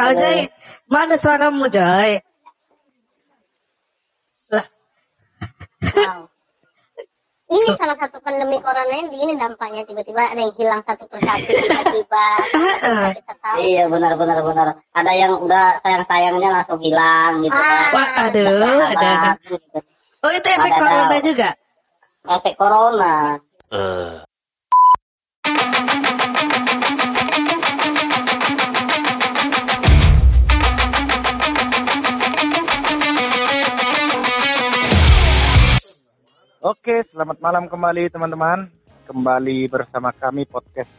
Kalau Joy, mana suaramu Joy? Lah, Wow. Ini salah satu pandemi corona ini, ini dampaknya tiba-tiba ada yang hilang satu persatu tiba-tiba. ah, tahu. Iya benar benar benar. Ada yang udah sayang sayangnya langsung hilang gitu kan. wah, aduh, ada, ada. Gitu. Oh itu efek Ada. corona juga? Efek corona. Oke, selamat malam kembali teman-teman. Kembali bersama kami podcast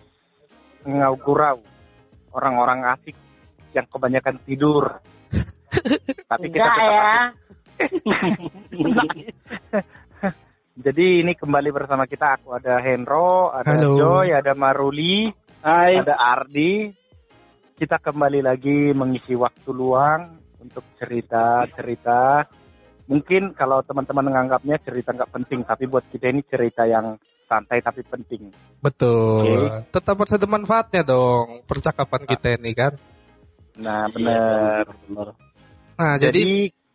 Ngaugurau. Orang-orang asik yang kebanyakan tidur. Tapi kita Enggak tetap ya. Jadi ini kembali bersama kita. Aku ada Henro, ada Halo. Joy, ada Maruli, ada Ardi. Kita kembali lagi mengisi waktu luang untuk cerita-cerita. Mungkin kalau teman-teman menganggapnya cerita nggak penting, tapi buat kita ini cerita yang santai tapi penting. Betul. Oke. Tetap ada manfaatnya dong percakapan kita ini kan. Nah, benar. Nah, jadi, Jadi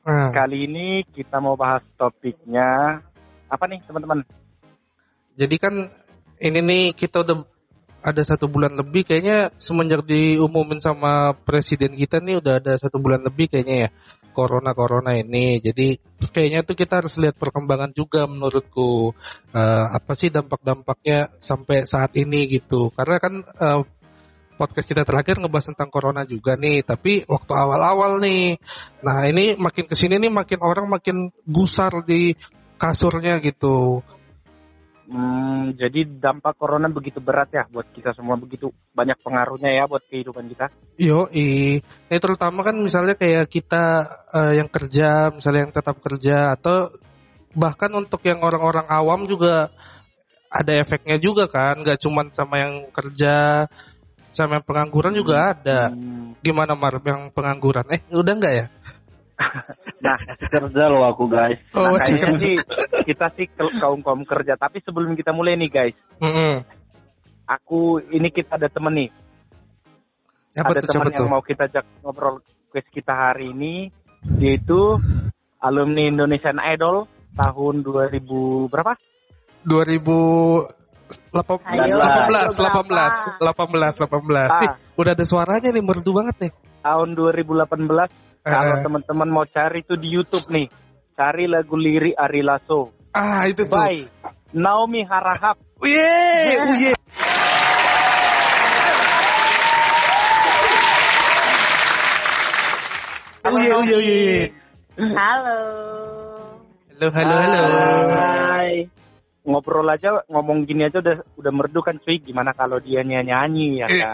nah, kali ini kita mau bahas topiknya apa nih, teman-teman? jadi kan ini nih kita udah ada satu bulan lebih kayaknya semenjak diumumin sama presiden kita nih udah ada satu bulan lebih kayaknya ya corona corona ini. Jadi kayaknya tuh kita harus lihat perkembangan juga menurutku. Eh, apa sih dampak-dampaknya sampai saat ini gitu. Karena kan eh, podcast kita terakhir ngebahas tentang corona juga nih tapi waktu awal-awal nih. Nah ini makin ke sini nih makin orang makin gusar di kasurnya gitu Hmm, jadi dampak corona begitu berat ya buat kita semua begitu banyak pengaruhnya ya buat kehidupan kita. Yo, i. Ini terutama kan misalnya kayak kita eh, yang kerja, misalnya yang tetap kerja atau bahkan untuk yang orang-orang awam juga ada efeknya juga kan, nggak cuman sama yang kerja, sama yang pengangguran juga ada. Hmm, Gimana Mar yang pengangguran? Eh, udah nggak ya? Nah, kerja loh aku guys. Oh, nah, kayaknya kerja. sih kita sih kaum kaum kerja. Tapi sebelum kita mulai nih guys, Mm-mm. aku ini kita ada temen nih, Siapa ada tuh, siapa teman yang tuh? mau kita ajak ngobrol quiz kita hari ini. Dia itu alumni Indonesian Idol tahun 2000 berapa? 2018, Ayo, 18, ayo, 18, 18, 18. Ah. Ih, udah ada suaranya nih, merdu banget nih. Tahun 2018. Kalau Eh. teman-teman mau cari itu di YouTube nih, cari lagu lirik Ari Lasso. Ah, itu tuh. Bye. Naomi Harahap. Uye, uye. Uye, uye, uye. Halo. Halo, halo, halo. Hai. Ngobrol aja, ngomong gini aja udah udah merdu kan cuy. Gimana kalau dia nyanyi ya kan?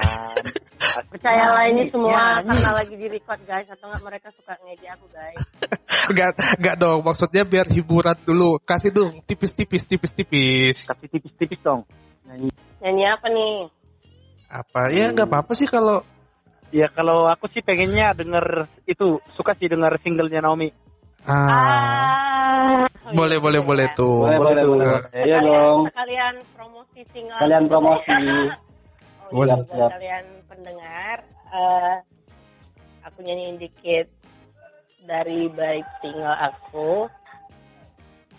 Percayalah ini semua Nyanyi. karena lagi di record guys atau enggak mereka suka ngejek aku guys. Enggak, enggak dong. Maksudnya biar hiburan dulu. Kasih dong tipis-tipis, tipis-tipis. Kasih tipis-tipis dong. Nyanyi apa nih? Apa? Ya enggak apa-apa sih kalau Ya kalau aku sih pengennya denger itu suka sih denger singlenya Naomi. Ah, Ah. Boleh, iya, boleh, iya. boleh tuh. Boleh, boleh, boleh. Iya Sekalian- dong. Sekalian promosi single. Kalian promosi. Oh, Boleh. iya, kalian pendengar, eh, aku nyanyiin dikit dari baik single aku.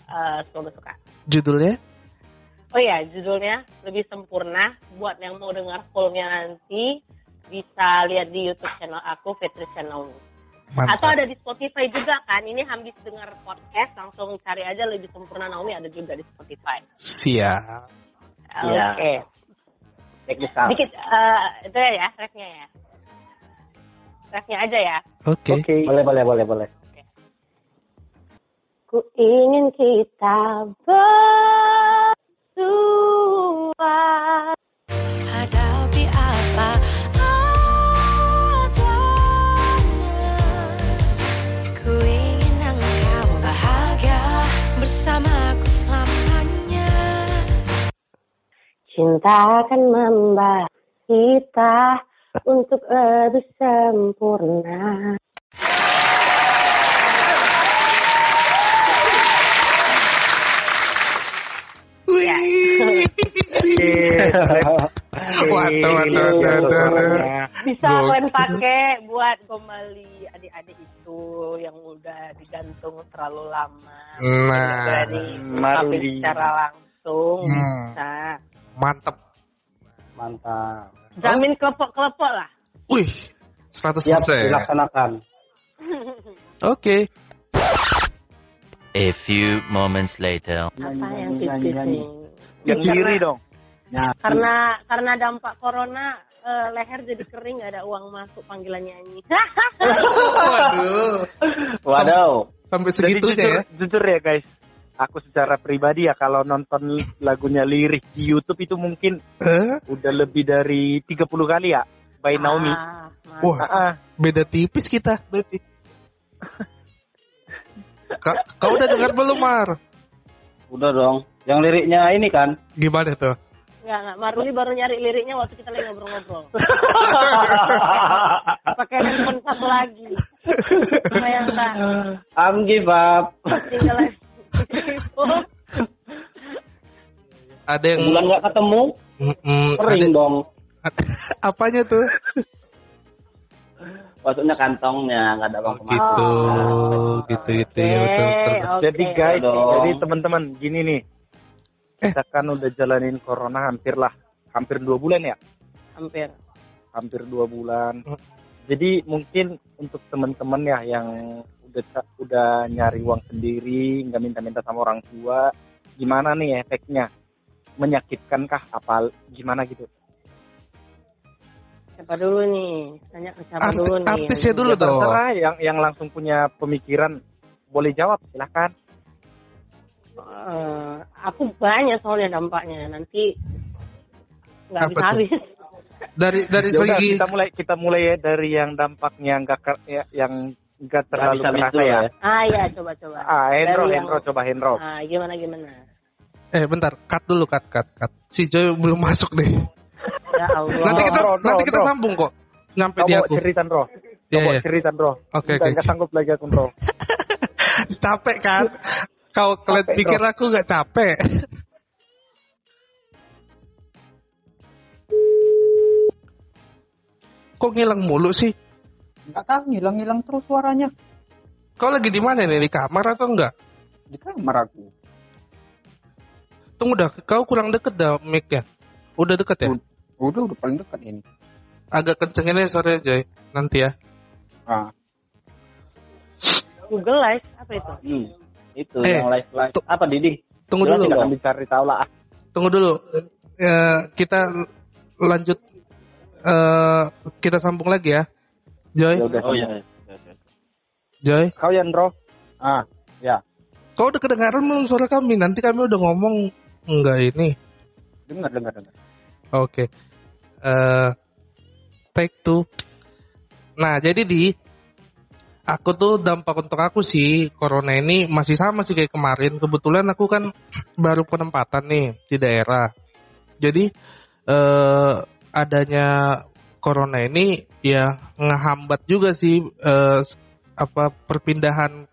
Eh, semoga suka. Judulnya? Oh ya, judulnya lebih sempurna. Buat yang mau dengar fullnya nanti bisa lihat di YouTube channel aku Fitri Channel. Atau Mantap. ada di Spotify juga kan. Ini habis dengar podcast langsung cari aja lebih sempurna Naomi ada juga di Spotify. Siap. Oke. Check this out. Dikit eh, itu ya refnya ya. Refnya aja ya. Oke. Oke. Boleh, boleh, boleh, boleh. Ku ingin kita berdua Cinta akan membawa kita untuk lebih sempurna. Wih. Waduh, waduh, waduh, bisa kalian pakai buat kembali adik-adik itu yang udah digantung terlalu lama. Nah. dari Maruli. secara langsung. Hmm. Nah, Mantap. Mantap. jamin kelepok-kelepok lah. Wih, 100%. Siap dilaksanakan. Oke. A few moments later. Apa yang Nyanyi, tipis nyanyi. nih? Yang kiri dong. Karena karena dampak corona eh, leher jadi kering gak ada uang masuk panggilan nyanyi. Waduh. Waduh. Sampai Jadi segitunya jujur, ya. jujur ya guys. Aku secara pribadi ya kalau nonton lagunya lirik di YouTube itu mungkin Eh? udah lebih dari 30 kali ya. By Naomi. Ah, mantap. Wah, Ah, ah. beda tipis kita berarti. Ka- kau udah dengar belum, Mar? Udah dong. Yang liriknya ini kan. Gimana tuh? Enggak, enggak. Maruli baru nyari liriknya waktu kita lagi ngobrol-ngobrol. Pakai handphone satu lagi. Bayangkan. I'm give up. Tinggal. Ada yang Bulan nggak ketemu, Mm-mm, kering ada- dong. apanya tuh? Maksudnya kantongnya nggak ada uang Gitu, Oh. gitu, gitu ya betul, betul. betul. Oke. Jadi guys, Dong. jadi teman-teman gini nih. Kita kan udah jalanin corona hampir lah, hampir dua bulan ya, hampir. hampir dua bulan. Jadi mungkin untuk teman-teman ya yang udah udah nyari uang sendiri, nggak minta-minta sama orang tua, gimana nih efeknya? Menyakitkankah? Apa gimana gitu? Siapa dulu nih? Tanya ke siapa Arti- dulu nih? artisnya dulu Ya, dong. terserah yang yang langsung punya pemikiran boleh jawab silahkan. Eh, aku banyak soalnya dampaknya. Nanti nggak bisa habis. Dari dari Ya udah, segi kita mulai kita mulai ya dari yang dampaknya nggak ya, yang nggak terlalu terasa dulu ya. ya. Ah ya, coba-coba. Ah, Hendro, Dari Hendro, yang- coba Hendro. Ah, gimana gimana? eh bentar, cut dulu cut cut cut. Si Joy belum masuk deh. Ya Allah. Nanti kita Bro, bro, nanti kita bro. sambung kok. Nyampe Kau di bawa aku. cerita, Bro. Kau Iya, iya. cerita, Bro. Oke, Nggak- oke. nggak sanggup lagi aku, Bro. Capek kan? Kau kalian pikir Bro. aku nggak capek? Kok ngilang mulu sih? Enggak tahu hilang-hilang terus suaranya Kau lagi di mana nih? Di kamar atau enggak? di kamar aku. Tunggu dah, kau kurang deket dah mic-nya. Udah deket ya? Udah udah paling dekat ini. Agak kencengin aja suaranya Joy. Nanti ya. Ah, Google Live apa itu? Hmm, itu Eh, yang live live. Apa Didi? Tunggu Jelas dulu. tidak? Akan dicari tahu lah. Tunggu dulu. Eh, kita lanjut eh kita sambung lagi ya. Joy, Ya udah. Oh iya. Joy. Kau ya, Bro. Ah, Kau udah kedengaran belum suara kami? Nanti kami udah ngomong enggak ini. Dengar, dengar, dengar. Oke. Eh take two. Nah, jadi di aku tuh dampak untuk aku sih corona ini masih sama sih kayak kemarin. Kebetulan aku kan baru penempatan nih di daerah. Jadi eh adanya corona ini ya ngehambat juga sih eh apa perpindahan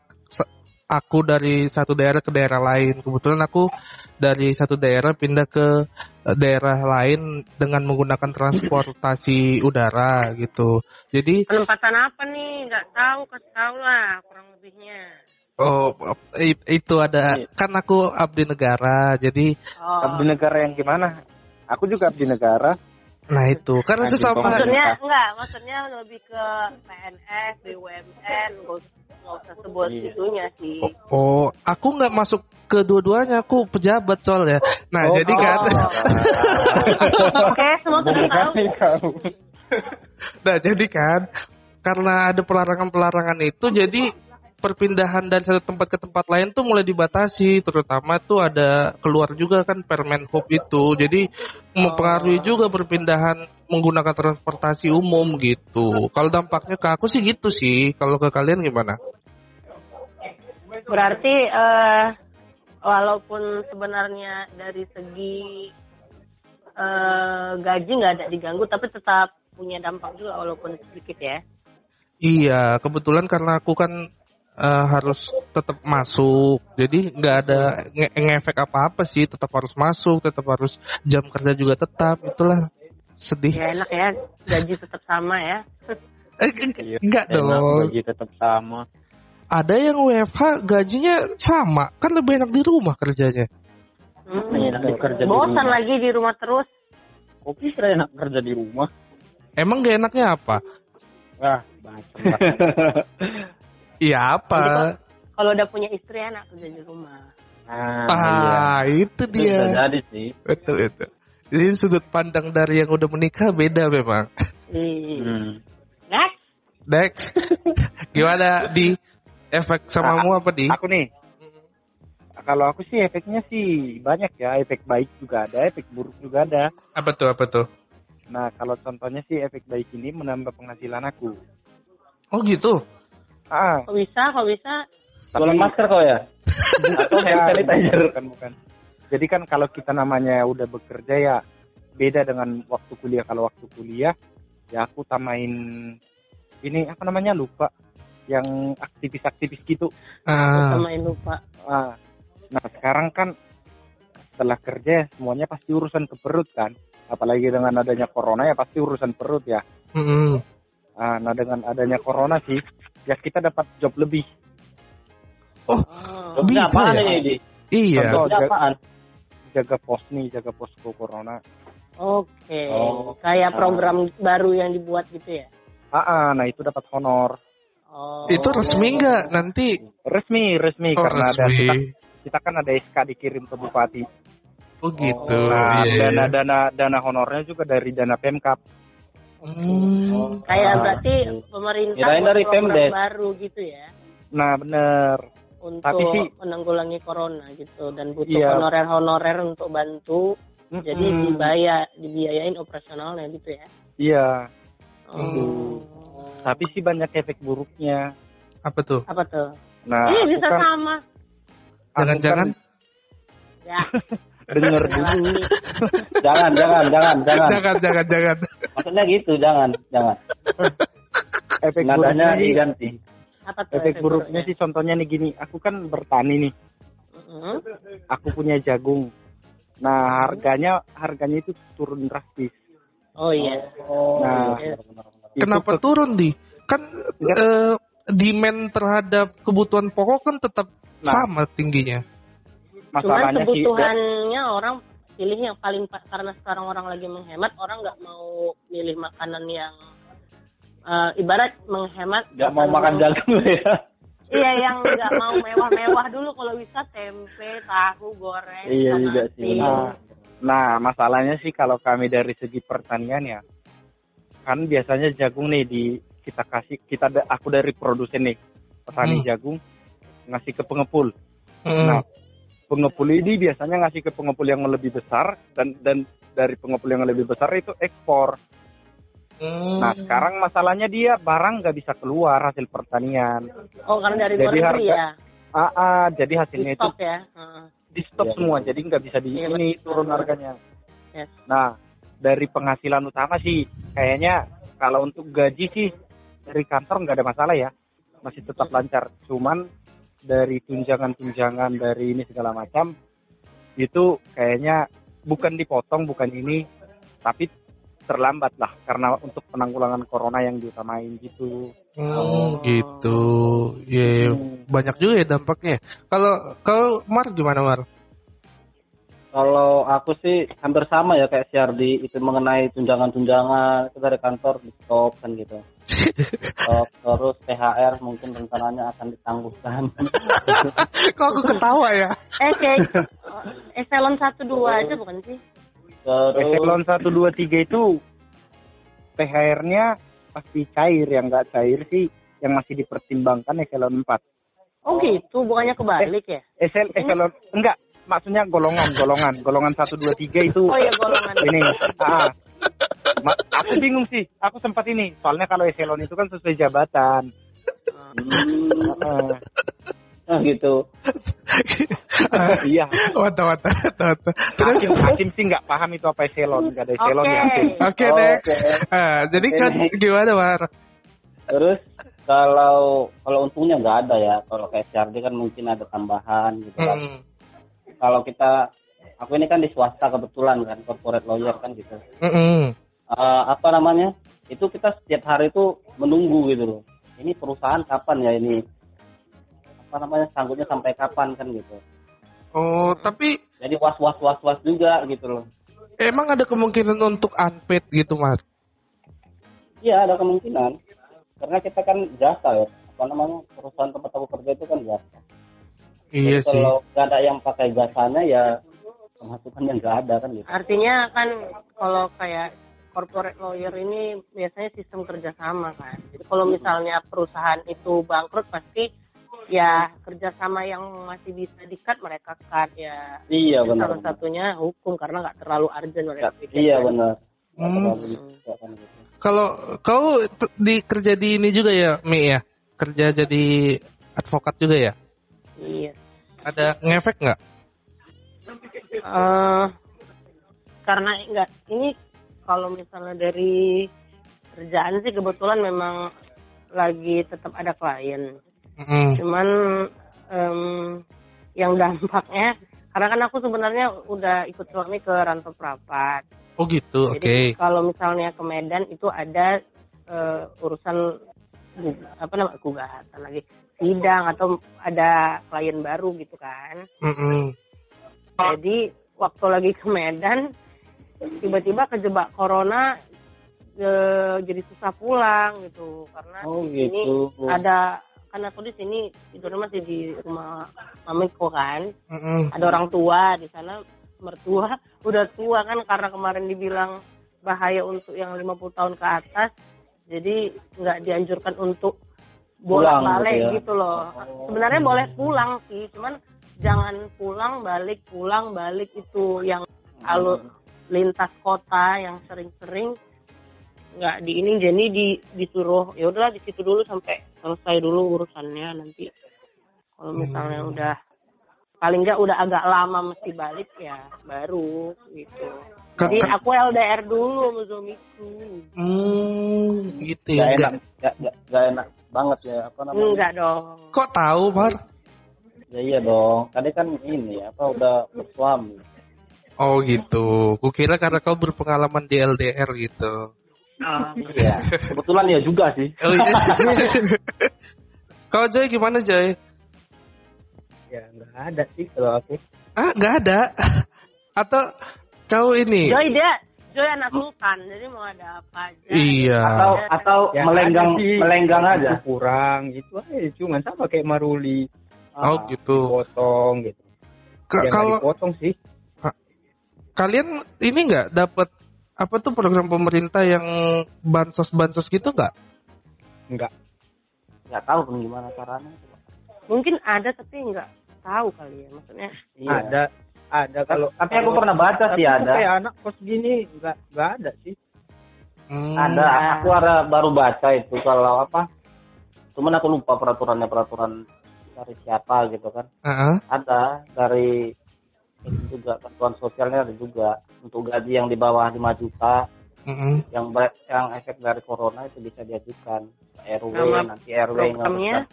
aku dari satu daerah ke daerah lain. Kebetulan aku dari satu daerah pindah ke eh, daerah lain dengan menggunakan transportasi udara gitu. Jadi Penempatan apa nih? Nggak tahu, kasih tahu lah kurang lebihnya. oh itu ada kan aku abdi negara. Jadi Oh. Abdi negara yang gimana? Aku juga abdi negara. Nah itu karena Abdi sesama Maksudnya enggak, maksudnya lebih ke PNS, BUMN, nggak us- nggak usah sebut Iya. itunya sih. Oh, aku nggak masuk ke dua-duanya, aku pejabat soalnya. Nah, Oh, jadi kan, Oke, semua sudah tahu. nah jadi kan, karena ada pelarangan-pelarangan itu, jadi perpindahan dari satu tempat ke tempat lain tuh mulai dibatasi, terutama tuh ada keluar juga kan Permen Hub itu, jadi mempengaruhi juga perpindahan menggunakan transportasi umum gitu. Kalau dampaknya ke aku sih gitu sih, kalau ke kalian gimana? Berarti eh, walaupun sebenarnya dari segi eh, gaji nggak ada diganggu, tapi tetap punya dampak juga walaupun sedikit ya. Iya, kebetulan karena aku kan eh, harus tetap masuk, jadi nggak ada nge- ngefek apa-apa sih, tetap harus masuk, tetap harus jam kerja juga tetap, itulah Sedih. Ya enak ya, gaji tetap sama ya. Eh, eh, enggak Enak, dong. gaji tetap sama. Ada yang WFH gajinya sama, kan lebih enak di rumah kerjanya. Hmm. Enak kerja di Bosan rumah. lagi di rumah terus. Kok bisa enak kerja di rumah? Emang gak enaknya apa? Wah, macam Iya apa? Kalau udah punya istri enak kerja di rumah. Nah, Ah, itu iya. Itu bisa dia. jadi sih. Betul itu. Jadi sudut pandang dari yang udah menikah beda memang. Hmm. Next. Next. Gimana di efek samamu apa di? Aku nih. Kalau aku sih efeknya sih banyak ya, efek baik juga ada, efek buruk juga ada. Apa tuh apa tuh? Nah, kalau contohnya sih efek baik ini menambah penghasilan aku. Oh gitu. Ah, Kok bisa? Kok bisa? Jualan masker kok ya? Atau hand sanitizer? bukan, bukan. Jadi kan kalau kita namanya udah bekerja ya beda dengan waktu kuliah. Kalau waktu kuliah ya aku tamain ini apa namanya lupa yang aktivis-aktivis gitu. Ah, Samain lupa. Ah, nah sekarang kan setelah kerja semuanya pasti urusan ke perut kan. Apalagi dengan adanya corona ya pasti urusan perut ya. Ah, nah dengan adanya corona sih ya kita dapat job lebih. Oh. Jobnya Bisa apaan ya? ini? Iya. Contoh, apaan? jaga pos nih, jaga posko corona. Oke. Oh. Kayak program baru yang dibuat gitu ya? Ah, ah, nah itu dapat honor. Oh. Itu resmi nggak nanti? Resmi, resmi Oh karena ada kita, resmi. kita kan ada SK dikirim ke bupati. Oh gitu. Nah, Iya, iya. dana dana dana honornya juga dari dana Pemkap. Hmm. Kayak Ah. berarti pemerintah Kirain buat dari program Pemdes. baru gitu ya? Nah, bener. Untuk Tapi sih- menanggulangi corona gitu dan butuh Iya. honorer-honorer untuk bantu. Jadi Mm-mm. dibayar, dibiayain operasionalnya gitu ya? Iya, Oh. tapi sih banyak efek buruknya. Apa tuh? Apa tuh? Nah, Ini aku bisa kan, sama. Jangan-jangan Ya. denger dulu. Jangan, jangan, jangan, jangan. jangan jangan jangan. Maksudnya gitu, jangan, jangan. efek Nadanya buruknya diganti. Apa tuh efek buruknya sih contohnya nih gini. Aku kan bertani nih. Mm-mm. Aku punya jagung. Nah, harganya harganya itu turun drastis. Oh iya. Oh, Nah, iya. Itu Kenapa ke- turun di? Kan eh, demand terhadap kebutuhan pokok kan tetap Nah. sama tingginya. Cuman masalahnya sih kebutuhannya orang pilih yang paling pas karena sekarang orang lagi menghemat, orang nggak mau milih makanan yang eh, ibarat menghemat. Gak mau makan jagung ya. Iya yang nggak mau mewah-mewah dulu kalau bisa tempe, tahu, goreng, Iya juga sih. benar. Nah, masalahnya sih kalau kami dari segi pertanian ya, kan biasanya jagung nih di kita kasih kita aku dari produsen nih petani Hmm. jagung ngasih ke pengepul. Hmm. Nah, pengepul ini biasanya ngasih ke pengepul yang lebih besar dan dan dari pengepul yang lebih besar itu ekspor. Hmm. Nah, sekarang masalahnya dia barang nggak bisa keluar hasil pertanian. Oh karena dari luar Jadi negeri harga- ya, Ah, ah, jadi di hasilnya itu stok ya. Heeh. di stop Iya. semua, jadi nggak bisa di Iya, ini turun harganya. Yes. Nah, dari penghasilan utama sih, kayaknya kalau untuk gaji sih dari kantor nggak ada masalah ya, masih tetap lancar. Cuman dari tunjangan-tunjangan dari ini segala macam itu kayaknya bukan dipotong, bukan ini, tapi terlambat lah karena untuk penanggulangan corona yang diutamain gitu. Hmm, gitu. Ya, Hmm. banyak juga ya dampaknya. Kalau kalau Mar gimana Mar? Kalau aku sih hampir sama ya kayak Siardi itu mengenai tunjangan-tunjangan itu dari kantor di stop kan gitu. Stop, terus THR mungkin rencananya akan ditangguhkan. Kok aku ketawa ya? Eh kayak eh, eselon satu dua aja bukan sih? Terus Eselon 1, 2, 3 itu THR-nya pasti cair, yang nggak cair sih yang masih dipertimbangkan eselon 4. Oh gitu, bukannya kebalik ya? Esel, eselon, enggak, maksudnya golongan, golongan, golongan 1, 2, 3 itu Oh iya golongan. ini. Ah, Ma- aku bingung sih, aku sempat ini, soalnya kalau eselon itu kan sesuai jabatan. hmm, Ah, nah gitu. iya, Wata wata wata. wata. Terus hakim, hakim sih nggak paham itu apa eselon, nggak ada eselon Oke. ya. Oke Oke. next. Ah, jadi kan gimana Mar? Terus kalau kalau untungnya nggak ada ya. Kalau kayak Siardi kan mungkin ada tambahan gitu kan. Hmm. Kalau kita aku ini kan di swasta kebetulan kan corporate lawyer kan gitu. Mm-mm. eh, apa namanya? Itu kita setiap hari itu menunggu gitu loh. Ini perusahaan kapan ya ini? Apa namanya? Sanggupnya sampai kapan kan gitu. Oh, tapi jadi was was was was juga gitu loh. emang ada kemungkinan untuk unpaid gitu, Mas? iya ada kemungkinan. Karena kita kan jasa ya. Apa namanya? Perusahaan tempat aku kerja itu kan jasa Iya Jadi sih. kalau nggak ada yang pakai jasanya ya pemasukannya nggak ada kan gitu Artinya kan kalau kayak corporate lawyer ini biasanya sistem kerjasama kan. Jadi kalau misalnya perusahaan itu bangkrut pasti ya kerjasama yang masih bisa dikat mereka cut ya. iya benar Salah satunya hukum karena nggak terlalu urgent mereka pikir. iya benar Hmm. Juga kan gitu. Kalau kau di kerja di ini juga ya, Mi ya? Kerja jadi advokat juga ya? Iya. Ada ngefek nggak? Eh, karena enggak ini kalau misalnya dari kerjaan sih kebetulan memang lagi tetap ada klien. Mm-mm. Cuman em, yang dampaknya karena kan aku sebenarnya udah ikut suami ke Rantau Prapat. Oh gitu, oke. Jadi kalau misalnya ke Medan itu ada eh, urusan apa namanya gugatan lagi sidang atau ada klien baru gitu kan. Mm-mm. Jadi waktu lagi ke Medan tiba-tiba kejebak corona eh, jadi susah pulang gitu karena oh di sini gitu ada kan aku di sini tidurnya masih di rumah mamiku kan Mm-mm. ada orang tua di sana mertua udah tua kan karena kemarin dibilang bahaya untuk yang 50 tahun ke atas jadi nggak dianjurkan untuk bolak balik gitu ya. gitu loh Oh. sebenarnya boleh pulang sih cuman jangan pulang balik pulang balik itu yang alur lintas kota yang sering-sering nggak di ini jadi di disuruh ya udahlah di situ dulu sampai selesai dulu urusannya nanti kalau misalnya Hmm. udah paling nggak udah agak lama mesti balik ya baru gitu jadi aku LDR dulu sama suamiku Hmm, gitu ya. Gak enak, Nggak- gak, gak, gak enak banget ya apa namanya? enggak dong Kok tahu, Mar? Ya iya dong. Tadi kan ini apa udah bersuami. Oh gitu. Kukira karena kau berpengalaman di LDR gitu. Ah, Iya. Kebetulan ya juga sih. Oh, iya. kau Joy gimana Joy? Ya nggak ada sih kalau aku. Ah, nggak ada. Atau kau ini? Joy dia Joy anak sultan jadi mau ada apa aja Iya. Atau atau Ya, melenggang sih. melenggang aja. Kurang gitu aja. Cuman sama kayak maruli. Oh Ah. gitu. Potong gitu. Ka- Ya nggak kalau dipotong sih. kalian ini nggak dapat apa tuh program pemerintah yang bansos bansos gitu nggak? Enggak. Nggak tahu pun gimana caranya. mungkin ada tapi nggak tahu kali ya maksudnya Iya. Ada ada kalau Tapi aku pernah baca tapi sih ada. Kayak anak kos gini nggak nggak ada sih. Hmm. Ada. Aku ada baru baca itu kalau apa? Cuman aku lupa peraturannya peraturan dari siapa gitu kan. Heeh. Ada dari itu juga bantuan sosialnya ada juga untuk gaji yang di bawah 5 juta Mm-mm. yang ber- yang efek dari corona itu bisa diajukan RW Nama nanti RW programnya?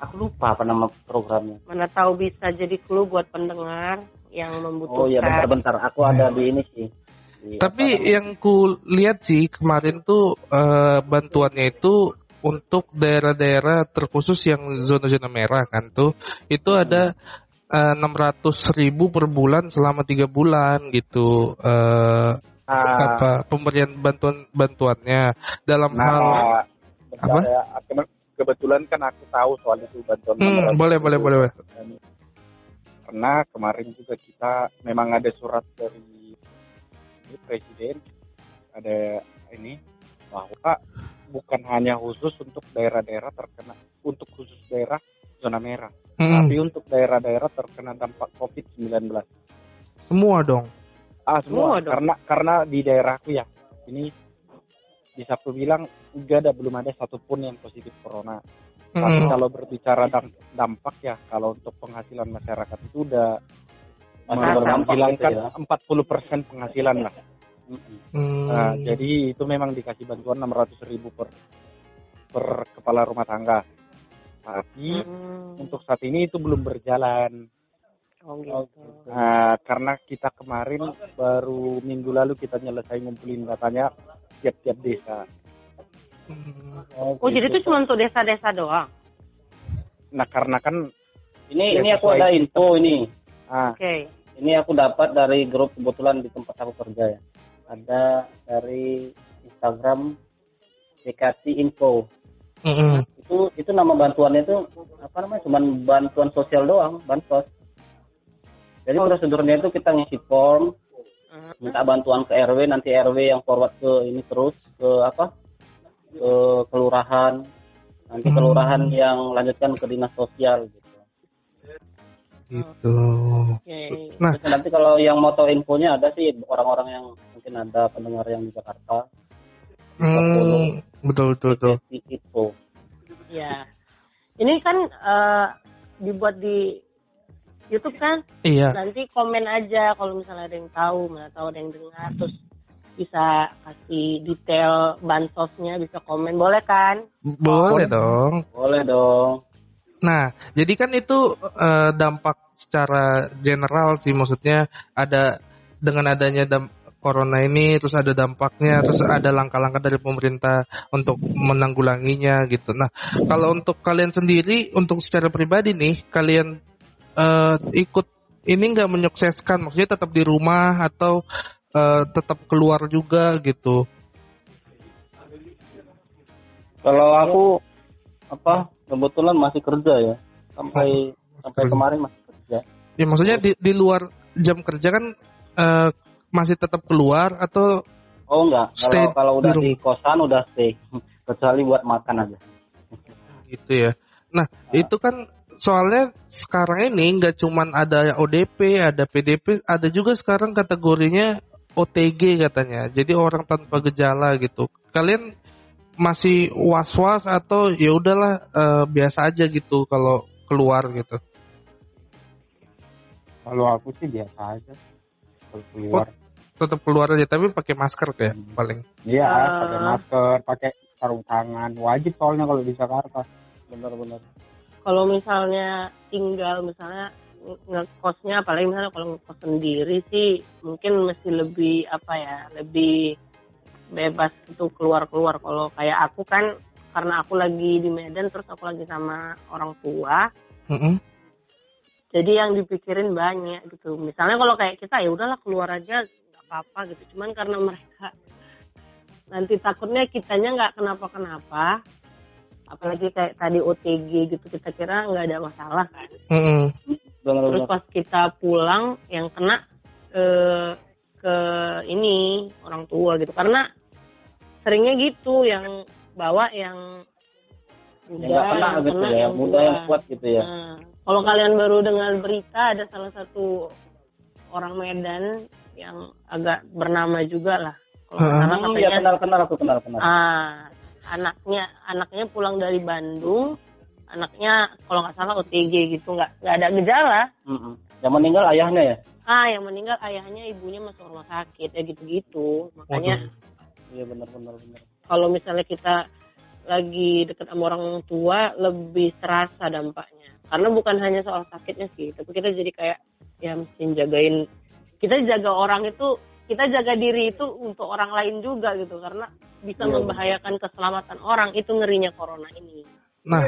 aku lupa apa nama programnya mana tahu bisa jadi clue buat pendengar yang membutuhkan oh iya bentar-bentar aku ada di ini sih Di Tapi apa yang ku lihat sih kemarin tuh eh, bantuannya itu untuk daerah-daerah terkhusus yang zona-zona merah kan tuh itu ada enam ratus ribu per bulan selama tiga bulan gitu eh, Ah, apa pemberian bantuan bantuannya dalam hal Nah, Apa? bentar ya. Ke- kebetulan kan aku tahu soal itu bantuan. Hmm, 600 boleh, boleh, boleh. Karena kemarin juga kita memang ada surat dari presiden ada ini bahwa bukan hanya khusus untuk daerah-daerah terkena untuk khusus daerah zona merah, Mm-mm. tapi untuk daerah-daerah terkena dampak COVID-19. semua dong Ah semua, Semua dong. karena karena di daerahku ya ini bisa aku bilang juga ada belum ada satupun yang positif corona. Tapi Mm-mm. kalau berbicara dam- dampak ya kalau untuk penghasilan masyarakat itu udah menghilangkan gitu ya. 40% penghasilan lah. Hmm. Nah, jadi itu memang dikasih bantuan 600 ribu per per kepala rumah tangga. Tapi Hmm, untuk saat ini itu belum berjalan. oh gitu. Nah, karena kita kemarin baru minggu lalu kita nyelesain ngumpulin datanya tiap-tiap desa. Oh, jadi itu cuma untuk desa-desa doang. Nah karena kan Ini Ya, ini aku ada info ini. ah, Oke. Ini aku dapat dari grup kebetulan di tempat aku kerja ya. Ada dari Instagram Dekati Info. Mm-mm. Itu itu nama bantuannya itu apa namanya? Cuman bantuan sosial doang, bansos. Jadi prosedurnya itu kita ngisi form, minta bantuan ke RW, nanti RW yang forward ke ini terus ke apa? Ke kelurahan. Nanti kelurahan yang lanjutkan ke dinas sosial gitu. Gitu. Oke. Nah. Terus nanti kalau yang mau tahu infonya ada sih orang-orang yang mungkin ada pendengar yang di Jakarta. Hmm, betul betul betul. Info. Ya. Ini kan eh, dibuat di YouTube kan? Iya. Nanti komen aja kalau misalnya ada yang tahu, mana tahu ada yang dengar, terus bisa kasih detail bansosnya, bisa komen, boleh kan? Boleh dong. Boleh dong. Nah, jadi kan itu eh, dampak secara general sih maksudnya ada dengan adanya dam- corona ini terus ada dampaknya terus ada langkah-langkah dari pemerintah untuk menanggulanginya gitu. Nah, kalau untuk kalian sendiri untuk secara pribadi nih kalian eh, ikut ini nggak menyukseskan maksudnya tetap di rumah atau eh, tetap keluar juga gitu. Kalau aku apa kebetulan masih kerja ya sampai sampai kerja. kemarin masih kerja. Ya maksudnya di di luar jam kerja kan eh, masih tetap keluar atau Oh enggak, Stay kalau kalau di udah rumah. di kosan udah stay kecuali buat makan aja. gitu ya. Nah, itu kan soalnya sekarang ini nggak cuman ada ODP, ada PDP, ada juga sekarang kategorinya OTG katanya. Jadi orang tanpa gejala gitu. Kalian masih was-was atau ya udahlah eh, biasa aja gitu kalau keluar gitu. kalau aku sih biasa aja. Kalau keluar, Tetap keluar aja tapi pakai masker kayak paling. iya Ah. pakai masker, pakai sarung tangan, wajib soalnya kalau di Jakarta. Benar-benar. Kalau misalnya tinggal misalnya ngekosnya apalagi misalnya kalau ngekos sendiri sih mungkin mesti lebih apa ya lebih bebas itu keluar-keluar. Kalau kayak aku kan karena aku lagi di Medan terus aku lagi sama orang tua. Mm-mm. jadi yang dipikirin banyak gitu. Misalnya kalau kayak kita ya udahlah keluar aja nggak apa-apa gitu. Cuman karena mereka nanti takutnya kitanya nggak kenapa-kenapa apalagi kayak tadi OTG gitu kita kira nggak ada masalah kan Terus pas kita pulang yang kena eh, ke ini orang tua gitu karena seringnya gitu yang bawa yang Yang nggak kena gitu ya, muda yang kuat gitu ya. Nah, kalau kalian baru dengar berita ada salah satu orang Medan yang agak bernama juga lah. Kalau Hmm, ya katanya kenal kenal aku kenal kenal. ah, anaknya anaknya pulang dari Bandung, anaknya kalau nggak salah OTG gitu nggak nggak ada gejala. Mm-mm. Yang meninggal ayahnya ya. Ah, yang meninggal ayahnya, ibunya masuk rumah sakit ya gitu-gitu. Makanya Iya benar-benar benar. kalau misalnya kita lagi dekat sama orang tua lebih terasa dampaknya karena bukan hanya soal sakitnya sih tapi kita jadi kayak ya mesti jagain kita jaga orang itu kita jaga diri itu untuk orang lain juga gitu karena bisa Iya, membahayakan keselamatan orang itu ngerinya corona ini Nah,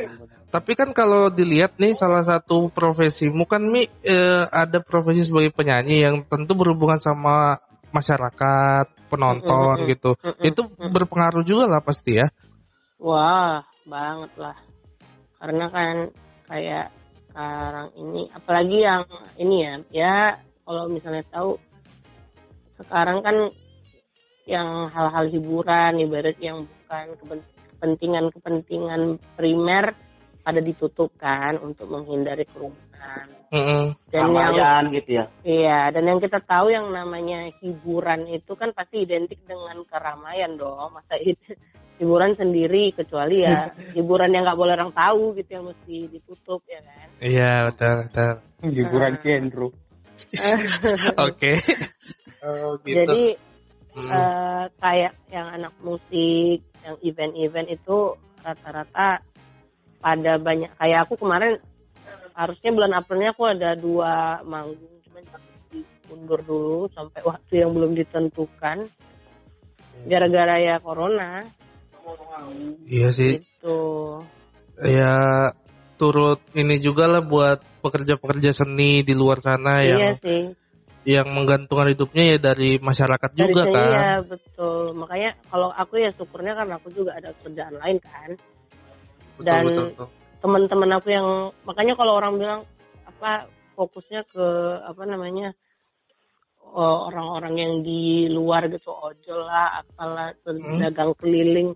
tapi kan kalau dilihat nih salah satu profesimu kan Mi eh, ada profesi sebagai penyanyi yang tentu berhubungan sama masyarakat, penonton Mm-mm, gitu. mm-mm, Itu mm-mm. berpengaruh juga lah pasti ya. wah banget lah karena kan kayak sekarang ini apalagi yang ini ya ya kalau misalnya tahu sekarang kan yang hal-hal hiburan ibarat yang bukan kepen- kepentingan-kepentingan primer pada ditutup kan untuk menghindari kerumunan Mm-mm. dan yang gitu ya. Iya, dan yang kita tahu yang namanya hiburan itu kan pasti identik dengan keramaian dong. Masa itu hiburan sendiri kecuali ya hiburan yang nggak boleh orang tahu gitu yang mesti ditutup ya kan. Iya betul betul. Hiburan Cendro. Oke. oh gitu. Jadi Mm. eh, kayak yang anak musik, yang event-event itu rata-rata pada banyak kayak aku kemarin harusnya bulan Aprilnya aku ada dua manggung cuman diundur dulu sampai waktu yang belum ditentukan. Gara-gara ya corona. Iya sih. gitu. Ya turut ini juga lah buat pekerja-pekerja seni di luar sana iya yang sih yang menggantungkan hidupnya ya dari masyarakat dari juga sini kan. ya betul makanya kalau aku ya syukurnya kan aku juga ada kerjaan lain kan Betul, dan teman-teman aku yang makanya kalau orang bilang apa fokusnya ke apa namanya orang-orang yang di luar gitu ojol lah apalah Hmm. dagang keliling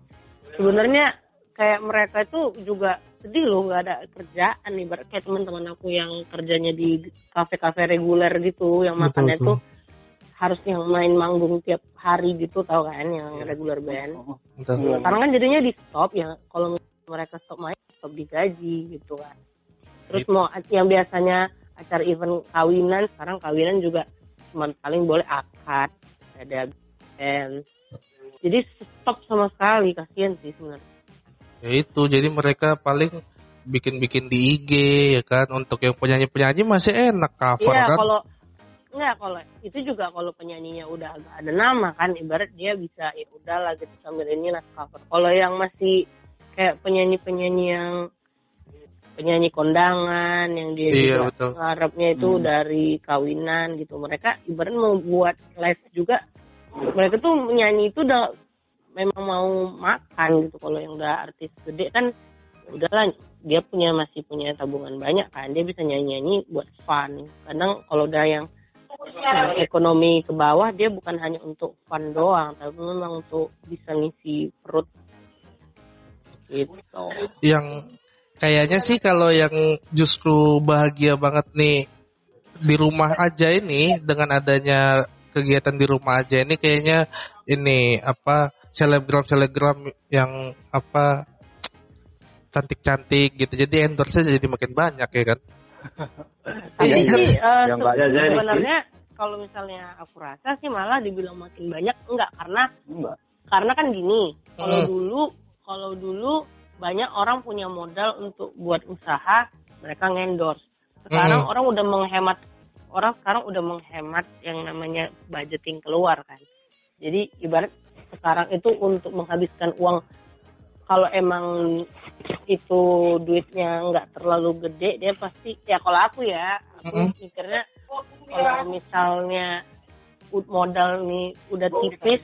sebenarnya kayak mereka itu juga sedih loh nggak ada kerjaan. Nih kayak teman-teman aku yang kerjanya di kafe-kafe reguler gitu yang Betul, makannya betul. tuh harus yang main manggung tiap hari gitu tau kan yang regular band. Betul. sekarang kan jadinya di stop ya. Kalau mereka stop main stop digaji gitu kan. Terus mau yang biasanya acara event kawinan sekarang kawinan juga cuma paling boleh akad ada band. Jadi stop sama sekali kasihan sih sebenarnya Ya itu jadi mereka paling bikin-bikin di IG ya kan untuk yang penyanyi-penyanyi masih enak cover iya kan. kalau Enggak, kalau itu juga kalau penyanyinya udah agak ada nama kan ibarat dia bisa ya udahlah gitu sambil ini lah cover. Kalau yang masih kayak penyanyi-penyanyi yang penyanyi kondangan yang dia Iya, juga betul. ngarepnya itu Hmm. dari kawinan gitu. Mereka ibarat mau buat live juga mereka tuh menyanyi itu udah memang mau makan gitu. Kalau yang udah artis gede kan ya udahlah dia punya masih punya tabungan banyak kan dia bisa nyanyi-nyanyi buat fun. Kadang kalau udah yang yang ekonomi ke bawah dia bukan hanya untuk fun doang tapi memang untuk bisa ngisi perut gitu Yang kayaknya sih kalau yang justru bahagia banget nih di rumah aja ini dengan adanya kegiatan di rumah aja ini kayaknya ini apa selebgram selebgram yang apa cantik-cantik gitu jadi endorse jadi makin banyak ya kan tapi Iya, sih iya. eh, sih. sebenarnya kalau misalnya aku rasa sih malah dibilang makin banyak enggak karena Enggak. karena kan gini kalau Hmm. dulu kalau dulu banyak orang punya modal untuk buat usaha mereka ngendorse sekarang Hmm. orang udah menghemat orang sekarang udah menghemat yang namanya budgeting keluar kan jadi ibarat sekarang itu untuk menghabiskan uang. Kalau emang itu duitnya nggak terlalu gede dia pasti ya kalau aku ya aku Mm-mm. mikirnya kalau misalnya modal nih udah tipis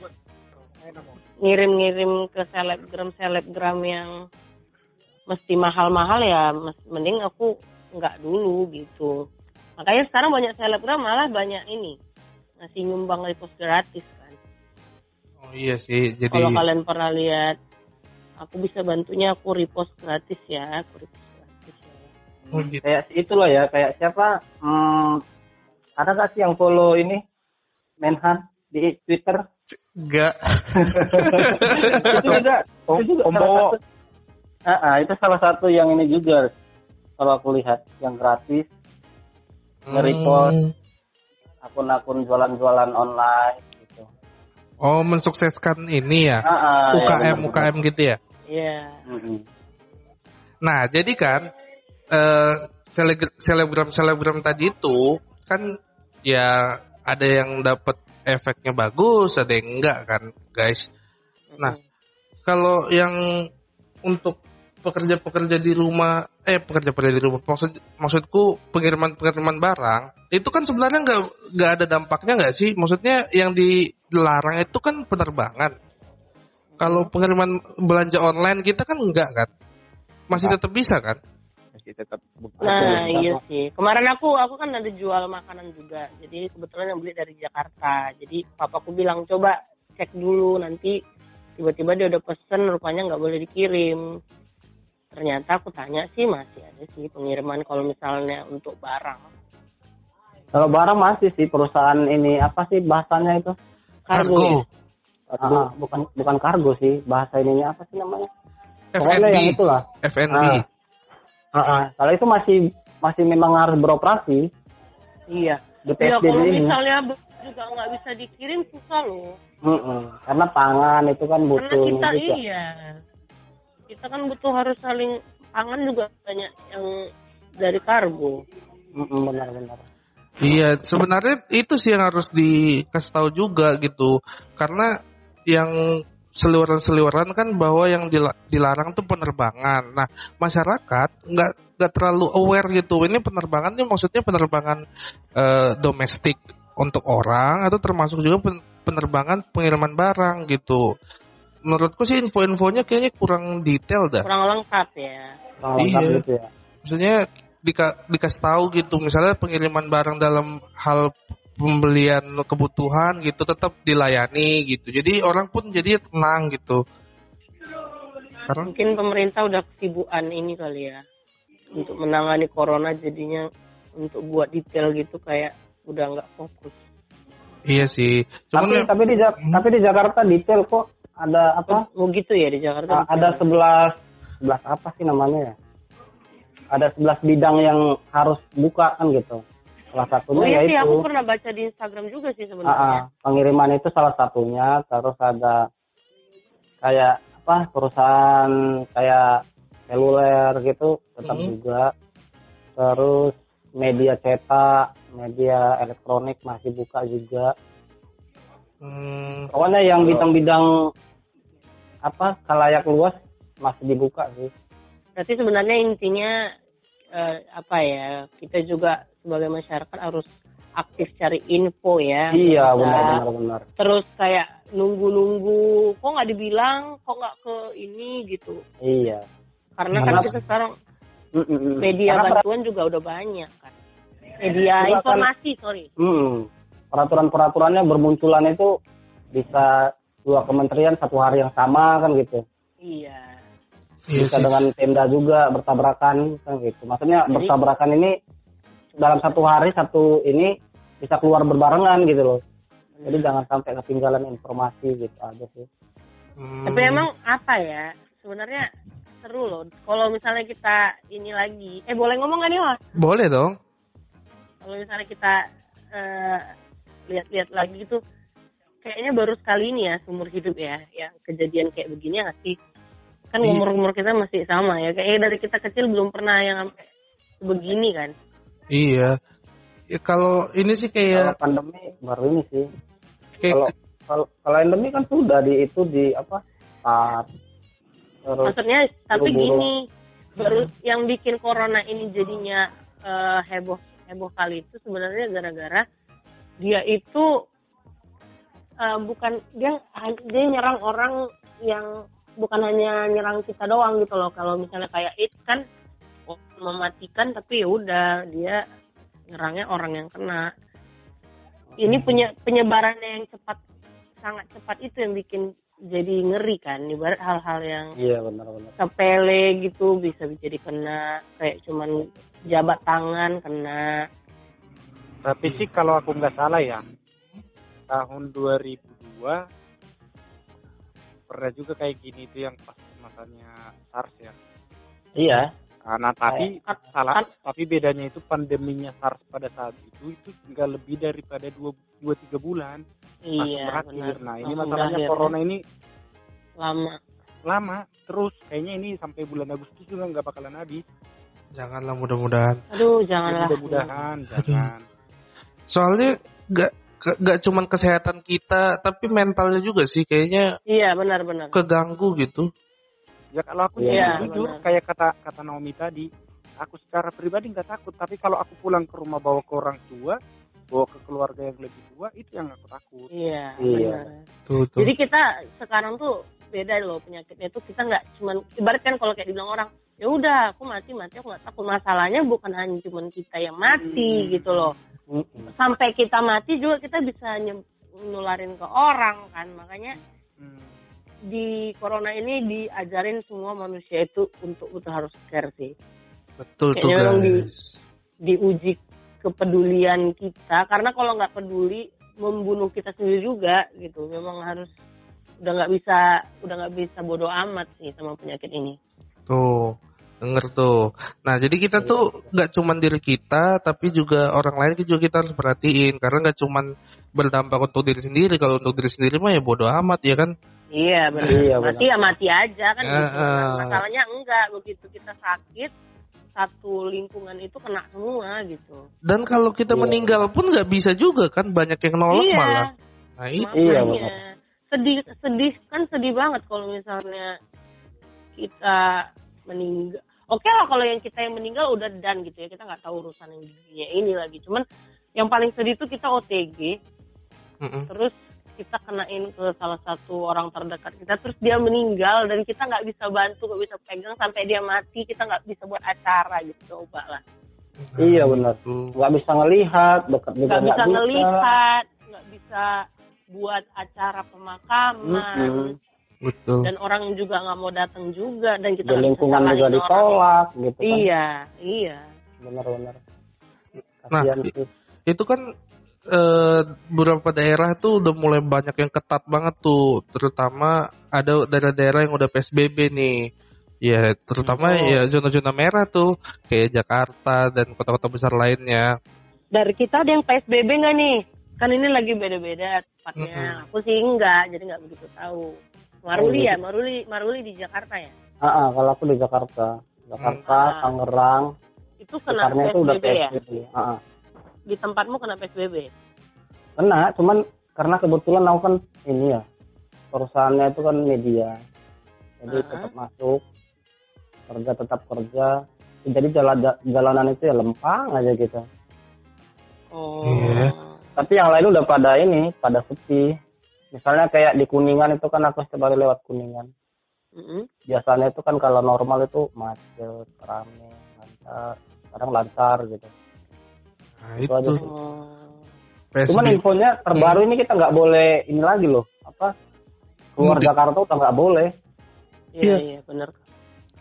ngirim-ngirim ke selebgram selebgram yang mesti mahal-mahal ya mending aku nggak dulu gitu. Makanya sekarang banyak selebgram malah banyak ini ngasih nyumbang repost gratis oh iya sih jadi kalau kalian pernah lihat aku bisa bantunya aku repost gratis ya aku repost gratis ya. Oh, gitu. Kayak itulah ya, kayak siapa? Hmm, ada nggak sih yang follow ini Menhan di Twitter? enggak itu juga, itu juga Om salah satu. Ah, ah, itu salah satu yang ini juga kalau aku lihat yang gratis nge-repost Hmm. akun-akun jualan-jualan online. Oh mensukseskan ini ya ah, ya, UKM benar-benar. UKM gitu ya Iya. Mm-mm. Nah, jadi kan eh seleb- selebgram-selebgram tadi itu kan ya ada yang dapat efeknya bagus, ada yang enggak kan, guys. Nah, kalau yang untuk pekerja-pekerja di rumah, eh pekerja-pekerja di rumah, maksud maksudku pengiriman-pengiriman barang itu kan sebenarnya nggak nggak ada dampaknya nggak sih? Maksudnya yang dilarang itu kan penerbangan. Kalau pengiriman belanja online kita kan enggak kan? Masih tetap bisa kan? Masih tetap buka. Nah iya sih. Kemarin aku aku kan ada jual makanan juga. Jadi kebetulan yang beli dari Jakarta. Jadi papaku bilang coba cek dulu nanti tiba-tiba dia udah pesen rupanya nggak boleh dikirim. Ternyata aku tanya sih masih ada sih pengiriman kalau misalnya untuk barang. Kalau barang masih sih perusahaan ini apa sih bahasanya itu? Kargo. Kargo, ya? Ah, bukan bukan kargo sih bahasa ininya apa sih namanya? Pokoknya FNB, yang itulah. FNB. Ah. Ah, ah. Kalau itu masih masih memang harus beroperasi Iya. di Ya kalau ini. misalnya juga nggak bisa dikirim susah loh. Mm-mm. Karena pangan itu kan Karena butuh kita ini juga. iya. Kita kan butuh harus saling pangan juga banyak yang dari kargo. Mm-mm, benar-benar. Iya, sebenarnya itu sih yang harus dikasih tahu juga gitu. Karena yang seliweran-seliweran kan bahwa yang dila- dilarang tuh penerbangan. Nah, masyarakat nggak nggak terlalu aware gitu. Ini penerbangan ini maksudnya penerbangan eh, domestik untuk orang atau termasuk juga pen- penerbangan pengiriman barang gitu. Menurutku sih info-infonya kayaknya kurang detail dah. kurang lengkap ya Kurang lengkap Iya. gitu ya. Maksudnya dika- dikasih tahu gitu, misalnya pengiriman barang dalam hal pembelian kebutuhan gitu tetap dilayani gitu. Jadi orang pun jadi tenang gitu. Karena mungkin pemerintah udah kesibukan ini kali ya untuk menangani corona jadinya untuk buat detail gitu kayak udah nggak fokus iya sih. Cuman Tapi ya- tapi di Hmm. tapi di Jakarta detail kok ada apa? oh gitu ya di Jakarta ada sebelas sebelas apa sih namanya ya? Ada sebelas bidang yang harus buka kan gitu. Salah oh satunya iya sih yaitu aku pernah baca di Instagram juga sih Ah, ah, sebenarnya pengiriman itu salah satunya. Terus ada kayak apa perusahaan kayak seluler gitu tetap Mhm. juga. Terus media cetak, media elektronik masih buka juga. hmm, Pokoknya yang bidang-bidang apa kalayak luas masih dibuka sih. berarti sebenarnya intinya eh, apa ya kita juga sebagai masyarakat harus aktif cari info ya Iya Nggak benar benar benar. terus kayak nunggu-nunggu kok nggak dibilang kok nggak ke ini gitu Iya. karena kan kita sekarang Mm, mm, mm. media Karena bantuan juga udah banyak kan media Juga kan- informasi sorry peraturan-peraturannya bermunculan itu bisa dua kementerian satu hari yang sama kan gitu. iya iya Bisa sih. dengan tenda juga bertabrakan kan gitu. Maksudnya Jadi- bertabrakan ini dalam satu hari satu ini bisa keluar berbarengan gitu loh. Jadi jangan sampai ketinggalan informasi gitu aja sih. Hmm, tapi emang apa ya sebenarnya seru loh kalau misalnya kita ini lagi eh boleh ngomong gak nih mas boleh dong. kalau misalnya kita eh, lihat-lihat lagi gitu kayaknya baru sekali ini ya seumur hidup ya yang kejadian kayak begini ya nggak sih kan Iya. umur umur kita masih sama ya kayak dari kita kecil belum pernah yang sampai begini kan Iya. Ya, kalau ini sih Kalau kayak pandemi baru ini sih. kayak Kalau kalau kalau endemi kan sudah di itu di apa? SARS. Terus maksudnya tapi buru-buru. gini baru yang bikin corona ini jadinya eh, heboh heboh kali itu sebenarnya gara-gara dia itu eh, bukan dia dia nyerang orang yang bukan hanya nyerang kita doang gitu loh. Kalau misalnya kayak it kan oh, mematikan tapi ya udah dia nyerangnya orang yang kena. Ini punya penyebarannya yang cepat sangat cepat itu yang bikin jadi ngeri kan. Ibarat hal-hal yang iya benar-benar. sepele gitu bisa jadi kena. Kayak cuman jabat tangan kena. Tapi sih kalau aku nggak salah ya, tahun 2002 pernah juga kayak gini tuh yang pas masanya SARS ya. Iya. Nah, tapi Kan- salah, kan- tapi bedanya itu pandeminya SARS pada saat itu itu nggak lebih daripada dua dua tiga bulan iya berakhir. benar Nah ini Langsung masalahnya berakhir. corona ini lama lama terus kayaknya ini sampai bulan Agustus juga nggak bakalan habis. janganlah mudah-mudahan. aduh janganlah Mudah-mudahan jangan. Soalnya nggak nggak cuman kesehatan kita tapi mentalnya juga sih kayaknya iya benar-benar keganggu gitu. Ya kalau aku sih jujur benar. kayak kata kata Naomi tadi, aku secara pribadi nggak takut. Tapi kalau aku pulang ke rumah bawa ke orang tua, bawa ke keluarga yang lebih tua, itu yang aku takut. iya Iya. benar Tuh tuh. jadi kita sekarang tuh beda loh penyakitnya itu kita nggak cuman ibarat kan kalau kayak dibilang orang ya udah aku mati mati aku nggak takut masalahnya bukan hanya cuman kita yang mati gitu loh Mm-mm. sampai kita mati juga kita bisa nye- nularin ke orang kan makanya Hmm. di corona ini diajarin semua manusia itu untuk betul harus care sih Betul tuh Kayaknya memang di- guys. diuji kepedulian kita karena kalau nggak peduli membunuh kita sendiri juga gitu memang harus udah nggak bisa udah nggak bisa bodoh amat sih sama penyakit ini Tuh, denger tuh. Nah, jadi kita tuh nggak cuman diri kita, tapi juga orang lain juga kita harus perhatiin. Karena nggak cuman berdampak untuk diri sendiri. Kalau untuk diri sendiri mah ya bodo amat ya kan. iya benar Iya, mati ya mati aja kan. Nah, masalahnya enggak begitu kita sakit satu lingkungan itu kena semua gitu Dan kalau kita Iya. meninggal pun nggak bisa juga kan. Banyak yang nolong iya malah. Nah itu. Iya, sedih sedih kan sedih banget kalau misalnya kita meninggal oke lah kalau yang kita yang meninggal udah dan gitu ya kita nggak tahu urusan yang di dunia ini lagi cuman yang paling sedih itu kita OTG Mm-mm. terus kita kenain ke salah satu orang terdekat kita terus dia meninggal dan kita nggak bisa bantu nggak bisa pegang sampai dia mati kita nggak bisa buat acara gitu coba lah Iya benar. Gitu. Nggak bisa ngelihat, dekat juga nggak bisa nggak ngelihat nggak bisa buat acara pemakaman Mm-mm. Betul. dan orang juga nggak mau datang juga dan kita bisa lingkungan juga orang. ditolak gitu kan. iya iya Benar-benar. Nah, Kasihan i- sih. Itu kan eh, beberapa daerah tuh udah mulai banyak yang ketat banget tuh, terutama ada daerah-daerah yang udah PSBB nih. Ya, terutama Oh. ya zona-zona merah tuh, kayak Jakarta dan kota-kota besar lainnya. dari kita ada yang PSBB nggak nih kan ini lagi beda-beda tempatnya Mm-mm. aku sih enggak jadi nggak begitu tahu Maruli Oh, ya Maruli Maruli di Jakarta ya Ah, ah, kalau aku di Jakarta, Jakarta, Hmm. Tangerang, itu kena sekitarnya itu udah PSBB ya PSBB. Ah, ah. di tempatmu kena PSBB Kena, cuman karena kebetulan aku kan ini ya, perusahaannya itu kan media, jadi Ah. tetap masuk, kerja tetap kerja, jadi jalan jalanan itu ya lempang aja gitu. oh Iya. Tapi yang lain udah pada ini, pada sepi. Misalnya kayak di Kuningan itu kan aku setiap hari lewat Kuningan. Mm-mm. Biasanya itu kan kalau normal itu macet, rame, lancar. Sekarang lancar gitu. Nah, Itu itu aja sih. Oh. Cuman infonya terbaru ini kita nggak boleh ini lagi loh. Apa? Keluar Mudik. Jakarta udah nggak boleh. iya Iya. iya benar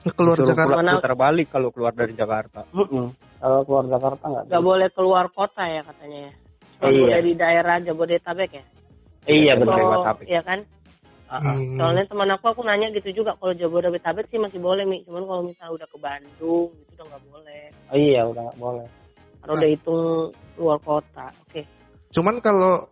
keluar Disuruh Jakarta. pulang Mana- putar balik kalau keluar dari Jakarta. Mm-mm. Kalau keluar Jakarta nggak nggak boleh. keluar kota ya katanya ya Cuma Iya. boleh di daerah Jabodetabek ya Iya Kalau- benar. Jabodetabek. iya kan. Hmm. soalnya teman aku aku nanya gitu juga kalau Jabodetabek sih masih boleh mi cuman kalau misalnya udah ke Bandung itu udah nggak boleh Oh, iya udah nggak boleh. karena udah hitung luar kota oke Cuman kalau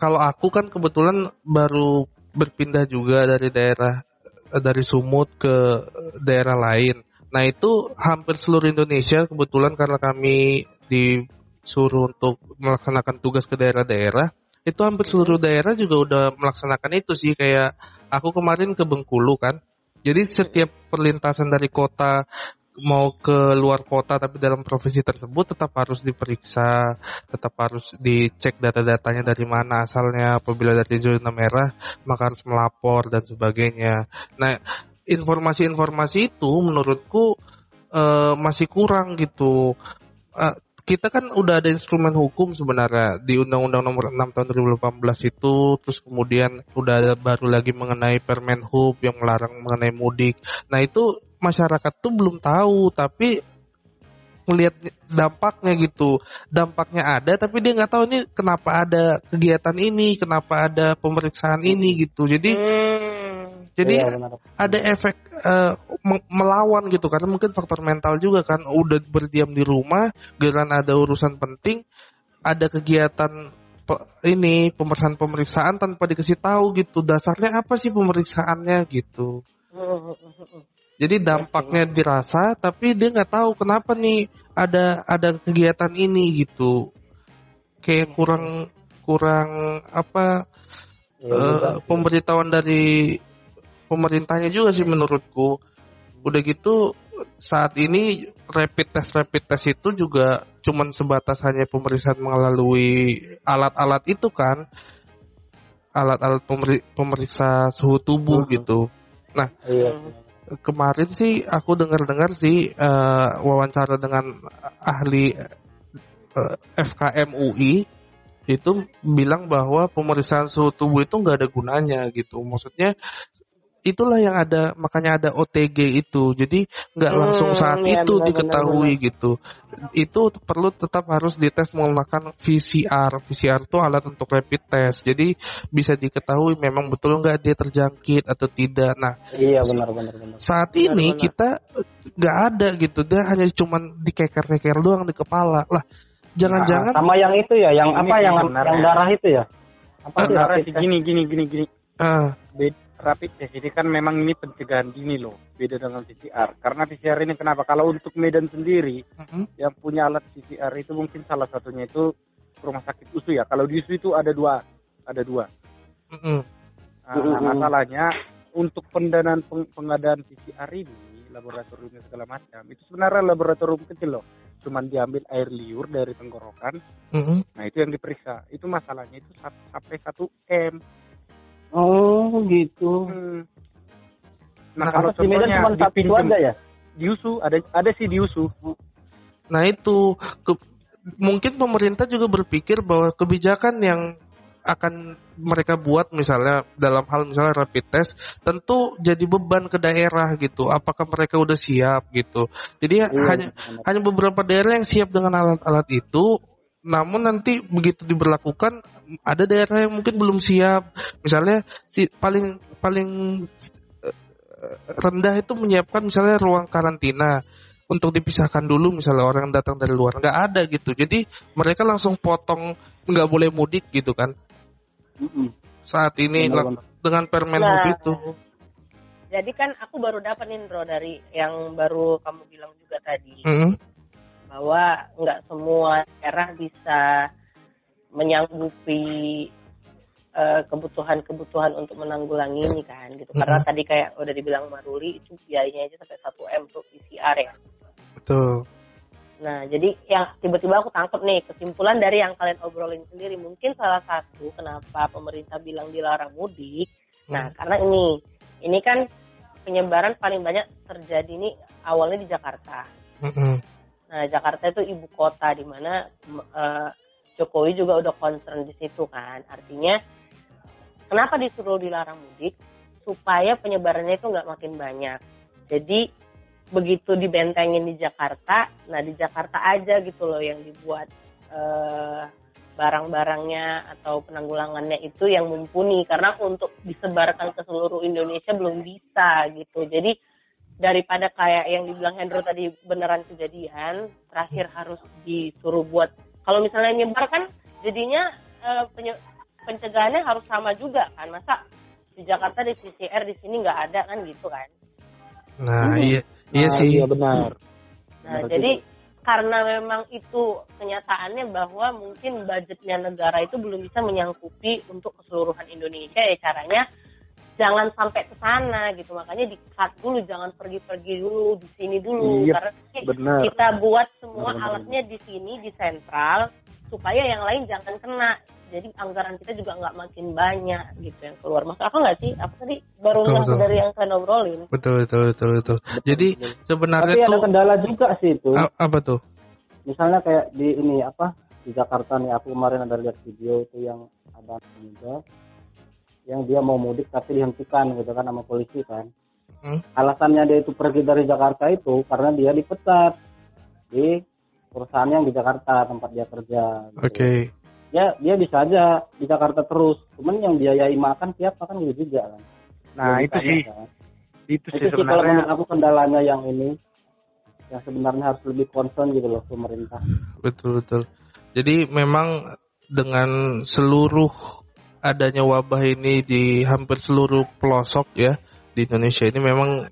kalau aku kan kebetulan baru berpindah juga dari daerah dari Sumut ke daerah lain. Nah itu hampir seluruh Indonesia kebetulan karena kami disuruh untuk melaksanakan tugas ke daerah-daerah, itu hampir seluruh daerah juga udah melaksanakan itu sih kayak aku kemarin ke Bengkulu kan. Jadi setiap perlintasan dari kota mau ke luar kota tapi dalam provinsi tersebut tetap harus diperiksa tetap harus dicek data-datanya dari mana asalnya apabila dari zona merah maka harus melapor dan sebagainya nah informasi-informasi itu menurutku eh, masih kurang gitu Eh, kita kan udah ada instrumen hukum sebenarnya. Di Undang-Undang Nomor 6 Tahun 2018 itu terus kemudian udah ada baru lagi mengenai Permen Hub yang melarang mengenai mudik. Nah itu masyarakat tuh belum tahu tapi melihat dampaknya gitu. Dampaknya ada tapi dia nggak tahu ini kenapa ada kegiatan ini kenapa ada pemeriksaan ini gitu. Jadi Hmm. Jadi Iya, benar. ada efek me- melawan gitu karena mungkin faktor mental juga kan udah berdiam di rumah giliran ada urusan penting ada kegiatan pe- ini pemeriksaan pemeriksaan tanpa dikasih tahu gitu dasarnya apa sih pemeriksaannya gitu jadi dampaknya dirasa tapi dia nggak tahu kenapa nih ada ada kegiatan ini gitu kayak kurang kurang apa juga sih. pemberitahuan dari pemerintahnya juga sih menurutku. Udah gitu saat ini rapid test rapid test itu juga cuman sebatas hanya pemeriksaan melalui alat-alat itu kan. Alat-alat pemeri- pemeriksa suhu tubuh Mhm. gitu. Iya. Kemarin sih aku dengar-dengar sih eh, wawancara dengan ahli eh, FKM UI itu bilang bahwa pemeriksaan suhu tubuh itu nggak ada gunanya gitu. Maksudnya itulah yang ada makanya ada OTG itu. Jadi nggak Hmm, langsung saat iya, itu benar, diketahui gitu. Itu perlu tetap harus dites menggunakan VCR. VCR itu alat untuk rapid test. Jadi bisa diketahui memang betul nggak dia terjangkit atau tidak. Nah Iya benar benar benar. saat ini Benar-benar. kita nggak ada gitu. Dia hanya cuman dikeker-keker doang di kepala. Lah jangan-jangan Nah, sama yang itu ya, yang Ini apa yang sebenarnya. yang darah itu ya? Apa Sebenarnya rapid sih gini gini gini gini. eh, Bed- rapid test ini kan memang ini pencegahan dini loh, beda dengan PCR. Karena PCR ini kenapa? Kalau untuk Medan sendiri mm-mm. yang punya alat PCR itu mungkin salah satunya itu rumah sakit USU ya. Kalau di USU itu ada dua, ada dua. Mm-mm. Nah, nah, masalahnya untuk pendanaan peng- pengadaan PCR ini laboratoriumnya segala macam itu sebenarnya laboratorium kecil loh cuman diambil air liur dari tenggorokan Mm-mm. nah itu yang diperiksa itu masalahnya itu sampai 1 m Oh gitu. Hmm. Nah, nah, kalau di Medan cuma satu aja ya? di USU ada ada sih di USU Nah itu ke- mungkin pemerintah juga berpikir bahwa kebijakan yang akan mereka buat misalnya dalam hal misalnya rapid test tentu jadi beban ke daerah gitu. Apakah mereka udah siap gitu? Jadi Iya, hanya benar. hanya beberapa daerah yang siap dengan alat-alat itu. Namun nanti begitu diberlakukan ada daerah yang mungkin belum siap. Misalnya si paling paling eh, rendah itu menyiapkan misalnya ruang karantina untuk dipisahkan dulu misalnya orang yang datang dari luar. Nggak ada gitu. Jadi mereka langsung potong nggak boleh mudik gitu kan. Saat ini Benar, dengan permen Nah, itu Jadi kan aku baru dapat nih Bro dari yang baru kamu bilang juga tadi. Mm-mm. Bahwa nggak semua daerah bisa menyanggupi eh, kebutuhan-kebutuhan untuk menanggulangi ini kan gitu. Karena Mm-mm. tadi kayak udah dibilang Maruli itu biayanya aja sampai 1 M untuk PCR ya. betul Nah, jadi yang tiba-tiba aku tangkap nih kesimpulan dari yang kalian obrolin sendiri. Mungkin salah satu kenapa pemerintah bilang dilarang mudik. Nah, karena ini, ini kan penyebaran paling banyak terjadi ini awalnya di Jakarta. Mm-mm. Nah, Jakarta itu ibu kota di mana eh, Jokowi juga udah concern di situ kan. Artinya, kenapa disuruh dilarang mudik? Supaya penyebarannya itu nggak makin banyak. Jadi begitu dibentengin di Jakarta, nah di Jakarta aja gitu loh yang dibuat eh, barang-barangnya atau penanggulangannya itu yang mumpuni karena untuk disebarkan ke seluruh Indonesia belum bisa gitu. Jadi daripada kayak yang dibilang Hendro tadi beneran kejadian, terakhir harus disuruh buat kalau misalnya nyebar kan jadinya penye- pencegahannya harus sama juga kan masa di Jakarta di PCR di sini nggak ada kan gitu kan? Nah Hmm. iya iya Nah, sih. iya benar. Nah, Benar jadi karena memang itu kenyataannya bahwa mungkin budgetnya negara itu belum bisa menyangkupi untuk keseluruhan Indonesia ya caranya jangan sampai ke sana gitu. Makanya di cut dulu jangan pergi-pergi dulu di sini dulu. Iya, karena benar. kita buat semua benar, alatnya di sini di sentral supaya yang lain jangan kena. Jadi anggaran kita juga nggak makin banyak gitu yang keluar. Masuk akal nggak sih? Apa tadi? Baru Betul, betul. dari yang kalian obrolin. Betul betul betul betul. Jadi sebenarnya Tapi ada tuh kendala juga sih itu. a- apa tuh? Misalnya kayak di ini apa di Jakarta nih aku kemarin ada lihat video itu yang ada muda yang dia mau mudik tapi dihentikan gitu kan sama polisi kan. Hmm. Alasannya dia itu pergi dari Jakarta itu karena dia dipecat di perusahaan yang di Jakarta tempat dia kerja. gitu. oke Ya dia bisa aja di Jakarta terus. Cuman yang biayai makan siapa kan gitu juga kan. nah itu sih kan. itu itu sih sih kalau sebenarnya menurut aku kendalanya yang ini yang sebenarnya harus lebih concern gitu loh pemerintah. betul betul jadi memang dengan seluruh adanya wabah ini di hampir seluruh pelosok ya di Indonesia ini memang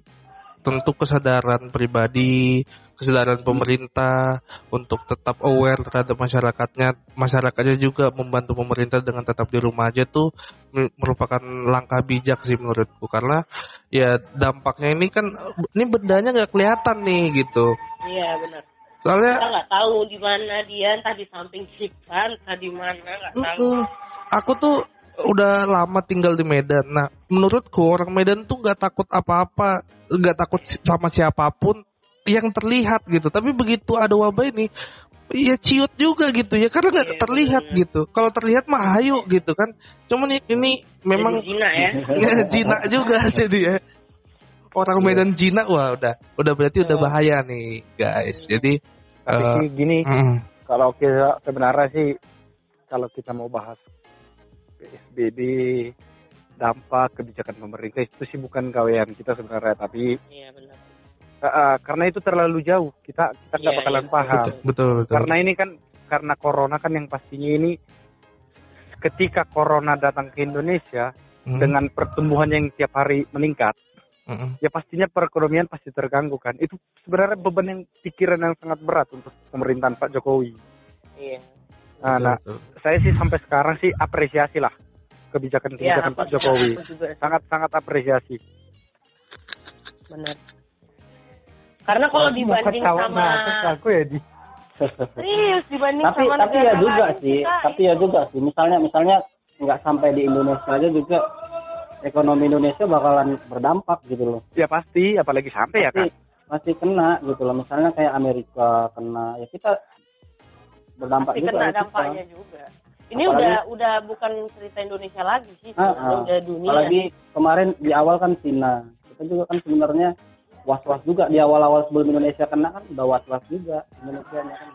tentu kesadaran pribadi, kesadaran pemerintah untuk tetap aware terhadap masyarakatnya, masyarakatnya juga membantu pemerintah dengan tetap di rumah aja tuh me- merupakan langkah bijak sih menurutku karena ya dampaknya ini kan ini bendanya nggak kelihatan nih gitu. iya benar Soalnya kita nggak tahu di mana dia entah di samping kita entah di mana nggak tahu Mm-mm. Aku tuh udah lama tinggal di Medan. Nah, menurutku orang Medan tuh nggak takut apa-apa, nggak takut sama siapa pun yang terlihat gitu. Tapi begitu ada wabah ini, ya ciut juga gitu ya, karena nggak Iya, terlihat gitu. Kalau terlihat mah hayu gitu kan. Cuman ini memang Jadi Cina ya jinak juga jadi ya. Orang Medan jinak wah udah udah berarti udah bahaya nih guys. Jadi tapi sih gini mm, kalau kita sebenarnya sih kalau kita mau bahas PSBB dampak kebijakan pemerintah itu sih bukan gawean kita sebenarnya tapi iya benar. Eh, karena itu terlalu jauh. Kita kita nggak Iya, bakalan iya. paham. Betul betul betul. karena ini kan karena corona kan yang pastinya ini ketika corona datang ke Indonesia Mm, dengan pertumbuhan yang tiap hari meningkat mm, ya pastinya perekonomian pasti terganggu kan. Itu sebenarnya beban yang pikiran yang sangat berat untuk pemerintahan Pak Jokowi. Iya nah, nah saya sih sampai sekarang sih apresiasi lah kebijakan-kebijakan Iya, Pak Jokowi. Sangat-sangat apresiasi. benar. Karena kalau dibanding sama aku ya di. serius dibanding tapi sama tapi ya juga lain, sih kita tapi ya juga sih misalnya misalnya nggak sampai di Indonesia aja juga ekonomi Indonesia bakalan berdampak gitu loh Ya pasti, apalagi sampai ya pasti kan. pasti kena gitu loh misalnya kayak Amerika kena ya kita berdampak pasti juga kena kita. juga. Ini Apalagi- udah udah bukan cerita Indonesia lagi sih, udah, ah. udah dunia. apalagi kemarin di awal kan Cina kita juga kan sebenarnya was-was juga di awal-awal sebelum Indonesia kena kan udah was-was juga Indonesia kan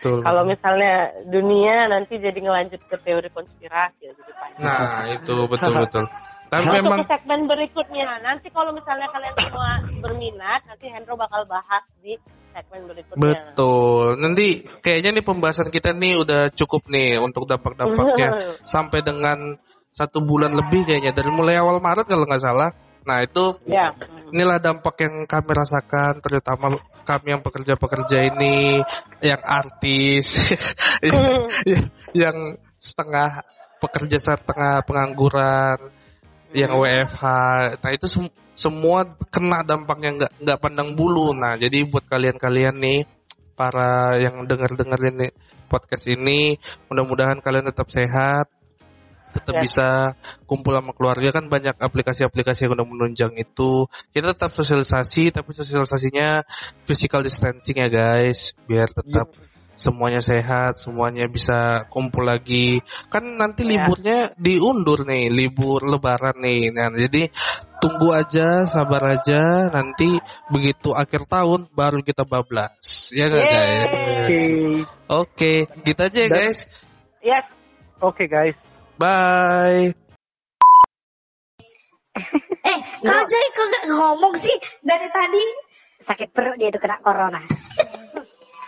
Betul. Kalau misalnya dunia nanti jadi ngelanjut ke teori konspirasi ya jadi panjang. Nah, itu betul betul. Tapi Untuk memang ke segmen berikutnya, nanti kalau misalnya kalian semua berminat, nanti Hendro bakal bahas di segmen berikutnya. betul. Nanti kayaknya nih pembahasan kita nih udah cukup nih untuk dampak-dampaknya sampai dengan satu bulan lebih kayaknya dari mulai awal Maret kalau nggak salah. Nah itu Ya. inilah dampak yang kami rasakan terutama kami yang pekerja-pekerja ini yang artis yang, yang setengah pekerja setengah pengangguran yang WFH nah itu sem- semua kena dampaknya nggak nggak pandang bulu. Nah jadi buat kalian-kalian nih para yang dengar-dengerin podcast ini mudah-mudahan kalian tetap sehat tetap Ya. bisa kumpul sama keluarga. Kan banyak aplikasi-aplikasi yang udah menunjang itu. Kita tetap sosialisasi tapi sosialisasinya physical distancing ya guys. Biar tetap semuanya sehat semuanya bisa kumpul lagi kan nanti Ya. liburnya diundur nih libur lebaran nih nah jadi tunggu aja sabar aja nanti begitu akhir tahun baru kita bablas ya nggak guys Oke. oke gitu aja ya guys Yes. Oke guys. bye Eh, kau Joy kok gak ngomong sih dari tadi? sakit perut dia itu kena corona.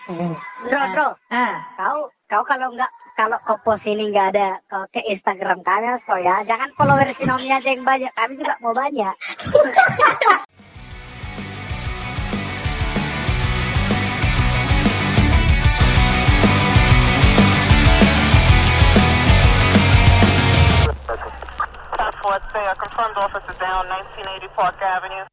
Bro, bro, Ah, kau kau kalau nggak kalau kau post ini nggak ada ke, ke Instagram kami so ya. Jangan follower Sinomi aja yang banyak. Kami juga mau banyak. Say, I confirmed officer down 1980 Park Avenue.